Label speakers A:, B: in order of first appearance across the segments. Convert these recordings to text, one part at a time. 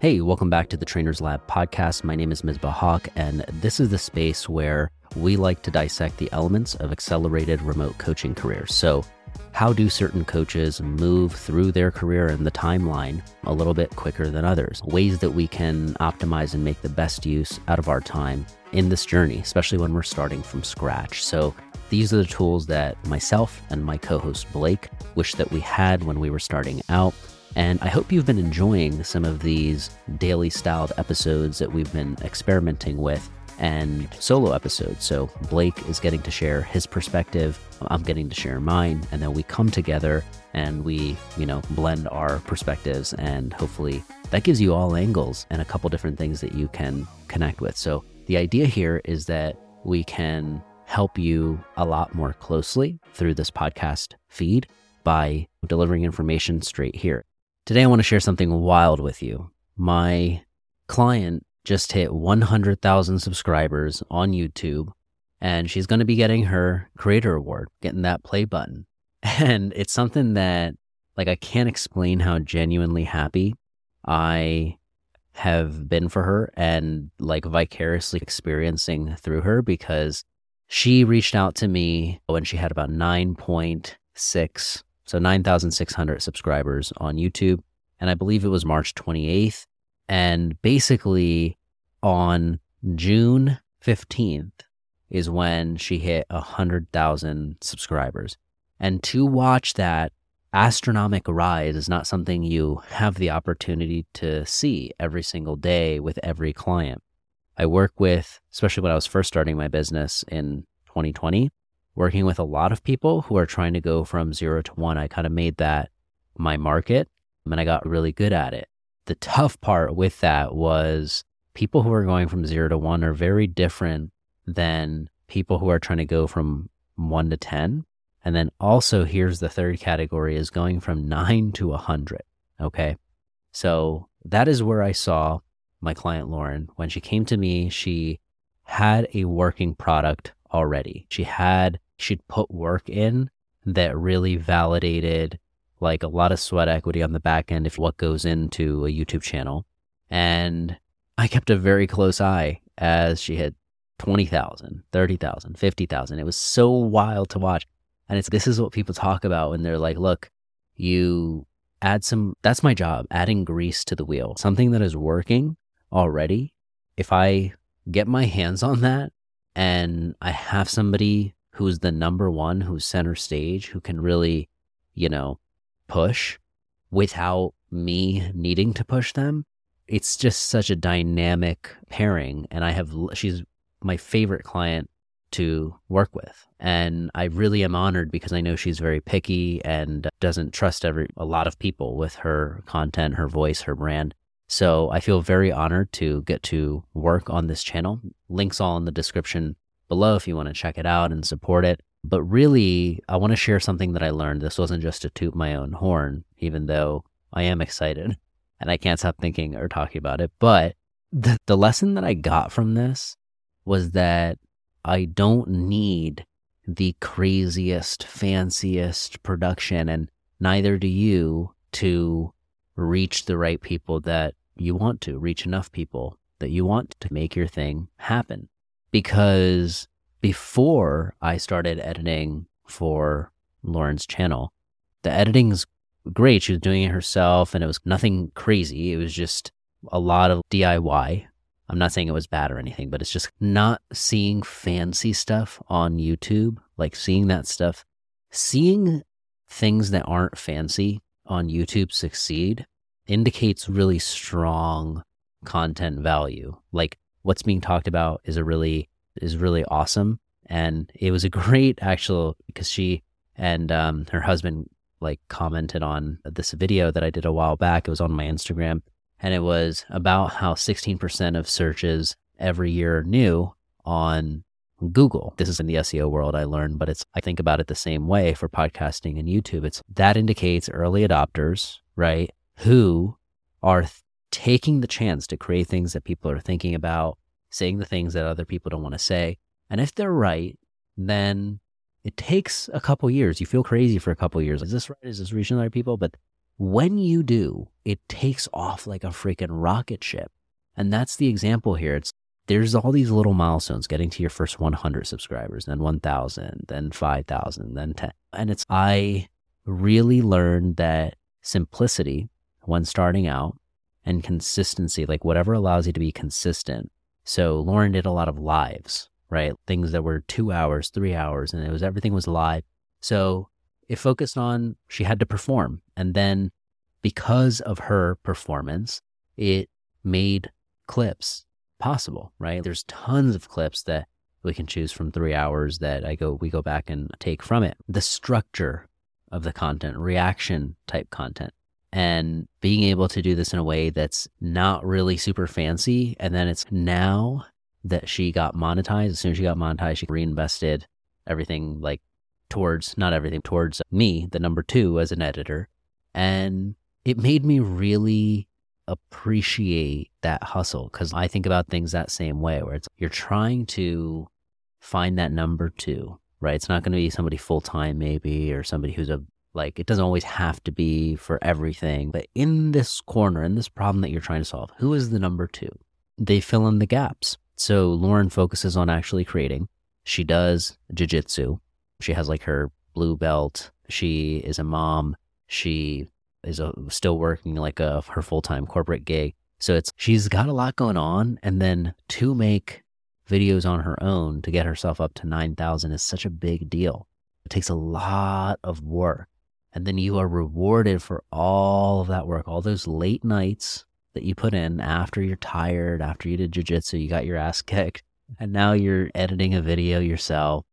A: Hey, welcome back to the Trainers Lab podcast. My name is Misbah Haque, and this is the space where we like to dissect the elements of accelerated remote coaching careers. So, how do certain coaches move through their career and the timeline a little bit quicker than others? Ways that we can optimize and make the best use out of our time in this journey, especially when we're starting from scratch. So, these are the tools that myself and my co host Blake wish that we had when we were starting out. And I hope you've been enjoying some of these daily styled episodes that we've been experimenting with and solo episodes. So Blake is getting to share his perspective, I'm getting to share mine, and then we come together and we, you know, blend our perspectives and hopefully that gives you all angles and a couple different things that you can connect with. So the idea here is that we can help you a lot more closely through this podcast feed by delivering information straight here. Today, I want to share something wild with you. My client just hit 100,000 subscribers on YouTube, and she's going to be getting her creator award, getting that play button. And it's something that, like, I can't explain how genuinely happy I have been for her and, like, vicariously experiencing through her because she reached out to me when she had about 9.6 so 9,600 subscribers on YouTube. And I believe it was March 28th. And basically on June 15th is when she hit 100,000 subscribers. And to watch that astronomical rise is not something you have the opportunity to see every single day with every client. I work with, especially when I was first starting my business in 2020, working with a lot of people who are trying to go from zero to one. I kind of made that my market and I got really good at it. The tough part with that was people who are going from zero to one are very different than people who are trying to go from one to 10. And then also, here's the third category is going from nine to a 100. Okay. So that is where I saw my client Lauren. When she came to me, she had a working product already. She had she'd put work in that really validated like a lot of sweat equity on the back end if what goes into a YouTube channel. And I kept a very close eye as she had 20,000, 30,000, 50,000. It was so wild to watch. And it's this is what people talk about when they're like, look, you add some that's my job, adding grease to the wheel. Something that is working already. If I get my hands on that and I have somebody who's the number one, who's center stage, who can really, you know, push without me needing to push them. It's just such a dynamic pairing. And I have, she's my favorite client to work with. And I really am honored because I know she's very picky and doesn't trust every, a lot of people with her content, her voice, her brand. So I feel very honored to get to work on this channel. Links all in the description below if you want to check it out and support it. But really, I want to share something that I learned. This wasn't just to toot my own horn, even though I am excited and I can't stop thinking or talking about it. But the, the lesson that I got from this was that I don't need the craziest, fanciest production, and neither do you to reach the right people that you want to, reach enough people that you want to make your thing happen because before I started editing for Lauren's channel, the editing's great. She was doing it herself and it was nothing crazy. It was just a lot of DIY. I'm not saying it was bad or anything, but it's just not seeing fancy stuff on YouTube, like seeing that stuff, seeing things that aren't fancy on YouTube succeed indicates really strong content value. Like what's being talked about is a really is really awesome and it was a great actual because she and um, her husband like commented on this video that I did a while back. It was on my Instagram and it was about how 16% of searches every year are new on Google. This is in the SEO world I learned, but it's I think about it the same way for podcasting and YouTube. It's that indicates early adopters, right? Who are th- taking the chance to create things that people are thinking about, saying the things that other people don't want to say. And if they're right, then it takes a couple years. You feel crazy for a couple years. Is this right? Is this reaching other people? But when you do, it takes off like a freaking rocket ship. And that's the example here. It's there's all these little milestones getting to your first 100 subscribers, then 1,000, then 5,000, then 10. And it's, I really learned that simplicity when starting out and consistency, like whatever allows you to be consistent. So Lauren did a lot of lives, right? Things that were two hours, three hours, and it was everything was live. So it focused on she had to perform. And then because of her performance, it made clips possible, right? There's tons of clips that we can choose from three hours that I go, we go back and take from it. The structure of the content, reaction type content, and being able to do this in a way that's not really super fancy. And then it's now that she got monetized. As soon as she got monetized, she reinvested everything like towards, not everything, towards me, the number two as an editor. And it made me really appreciate that hustle because I think about things that same way where it's you're trying to find that number two, right? It's not going to be somebody full time, maybe, or somebody who's a like, it doesn't always have to be for everything. But in this corner, in this problem that you're trying to solve, who is the number two? They fill in the gaps. So Lauren focuses on actually creating. She does jujitsu. She has like her blue belt. She is a mom. She is a, still working like a her full time corporate gig. So it's she's got a lot going on, and then to make videos on her own to get herself up to nine thousand is such a big deal. It takes a lot of work, and then you are rewarded for all of that work, all those late nights that you put in after you're tired, after you did jujitsu, you got your ass kicked, and now you're editing a video yourself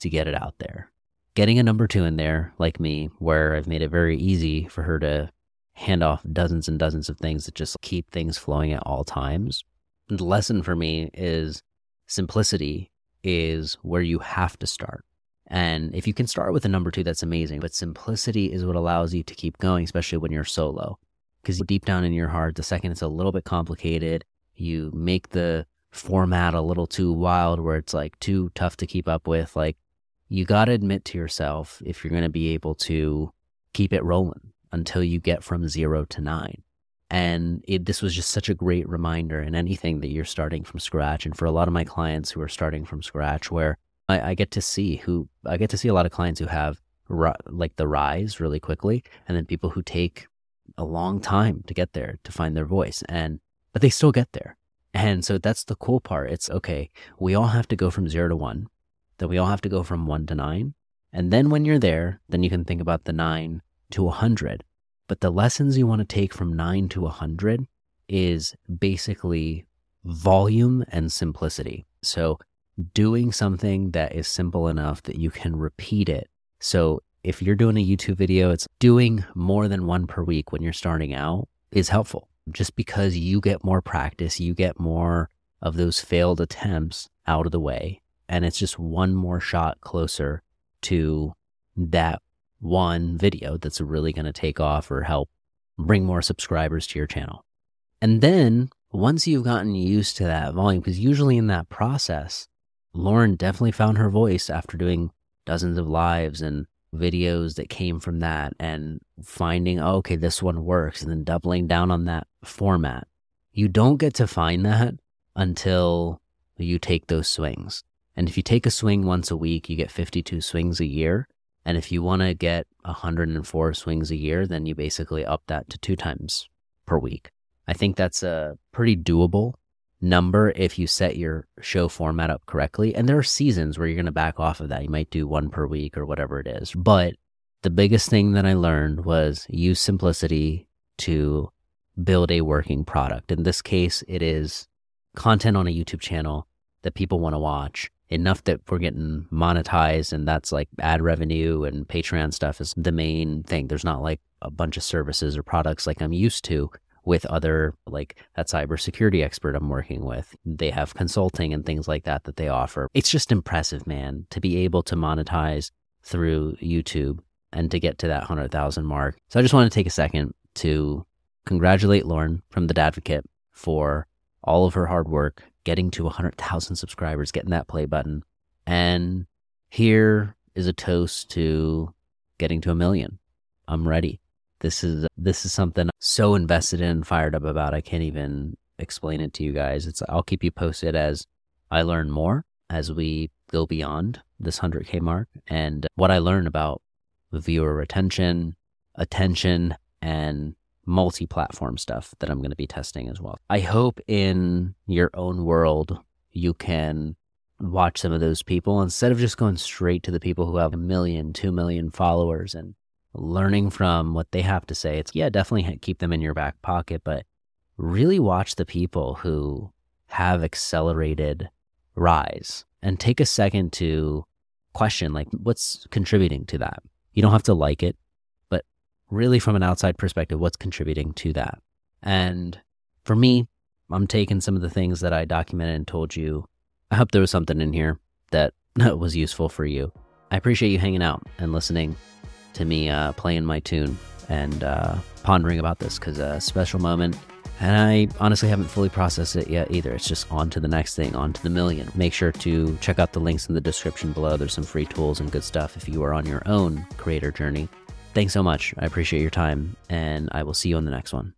A: to get it out there getting a number two in there, like me, where I've made it very easy for her to hand off dozens and dozens of things that just keep things flowing at all times. And the lesson for me is simplicity is where you have to start. And if you can start with a number two, that's amazing. But simplicity is what allows you to keep going, especially when you're solo. Because deep down in your heart, the second it's a little bit complicated, you make the format a little too wild where it's like too tough to keep up with. Like you got to admit to yourself if you're going to be able to keep it rolling until you get from zero to nine. And it, this was just such a great reminder in anything that you're starting from scratch. And for a lot of my clients who are starting from scratch, where I, I get to see who I get to see a lot of clients who have like the rise really quickly, and then people who take a long time to get there to find their voice, and but they still get there. And so that's the cool part. It's okay. We all have to go from zero to one that we all have to go from one to nine. And then when you're there, then you can think about the nine to a 100. But the lessons you want to take from nine to a 100 is basically volume and simplicity. So doing something that is simple enough that you can repeat it. So if you're doing a YouTube video, it's doing more than one per week when you're starting out is helpful. Just because you get more practice, you get more of those failed attempts out of the way and it's just one more shot closer to that one video that's really going to take off or help bring more subscribers to your channel. And then once you've gotten used to that volume, because usually in that process, Lauren definitely found her voice after doing dozens of lives and videos that came from that and finding, oh, okay, this one works, and then doubling down on that format. You don't get to find that until you take those swings. And if you take a swing once a week, you get 52 swings a year. And if you want to get 104 swings a year, then you basically up that to two times per week. I think that's a pretty doable number if you set your show format up correctly. And there are seasons where you're going to back off of that. You might do one per week or whatever it is. But the biggest thing that I learned was use simplicity to build a working product. In this case, it is content on a YouTube channel that people want to watch enough that we're getting monetized and that's like ad revenue and Patreon stuff is the main thing. There's not like a bunch of services or products like I'm used to with other like that cybersecurity expert I'm working with. They have consulting and things like that that they offer. It's just impressive, man, to be able to monetize through YouTube and to get to that 100,000 mark. So I just want to take a second to congratulate Lauren from The Dadvocate for all of her hard work getting to 100,000 subscribers, getting that play button. And here is a toast to getting to a million. I'm ready. This is this is something I'm so invested in and fired up about. I can't even explain it to you guys. It's I'll keep you posted as I learn more as we go beyond this 100k mark and what I learn about viewer retention, attention and multi-platform stuff that I'm going to be testing as well. I hope in your own world you can watch some of those people instead of just going straight to the people who have a million, two million followers and learning from what they have to say. It's, yeah, definitely keep them in your back pocket, but really watch the people who have accelerated rise and take a second to question, like, what's contributing to that? You don't have to like it, but really from an outside perspective, what's contributing to that? And for me, I'm taking some of the things that I documented and told you I hope there was something in here that was useful for you. I appreciate you hanging out and listening to me uh, playing my tune and uh, pondering about this because a special moment. And I honestly haven't fully processed it yet either. It's just on to the next thing, on to the million. Make sure to check out the links in the description below. There's some free tools and good stuff if you are on your own creator journey. Thanks so much. I appreciate your time, and I will see you on the next one.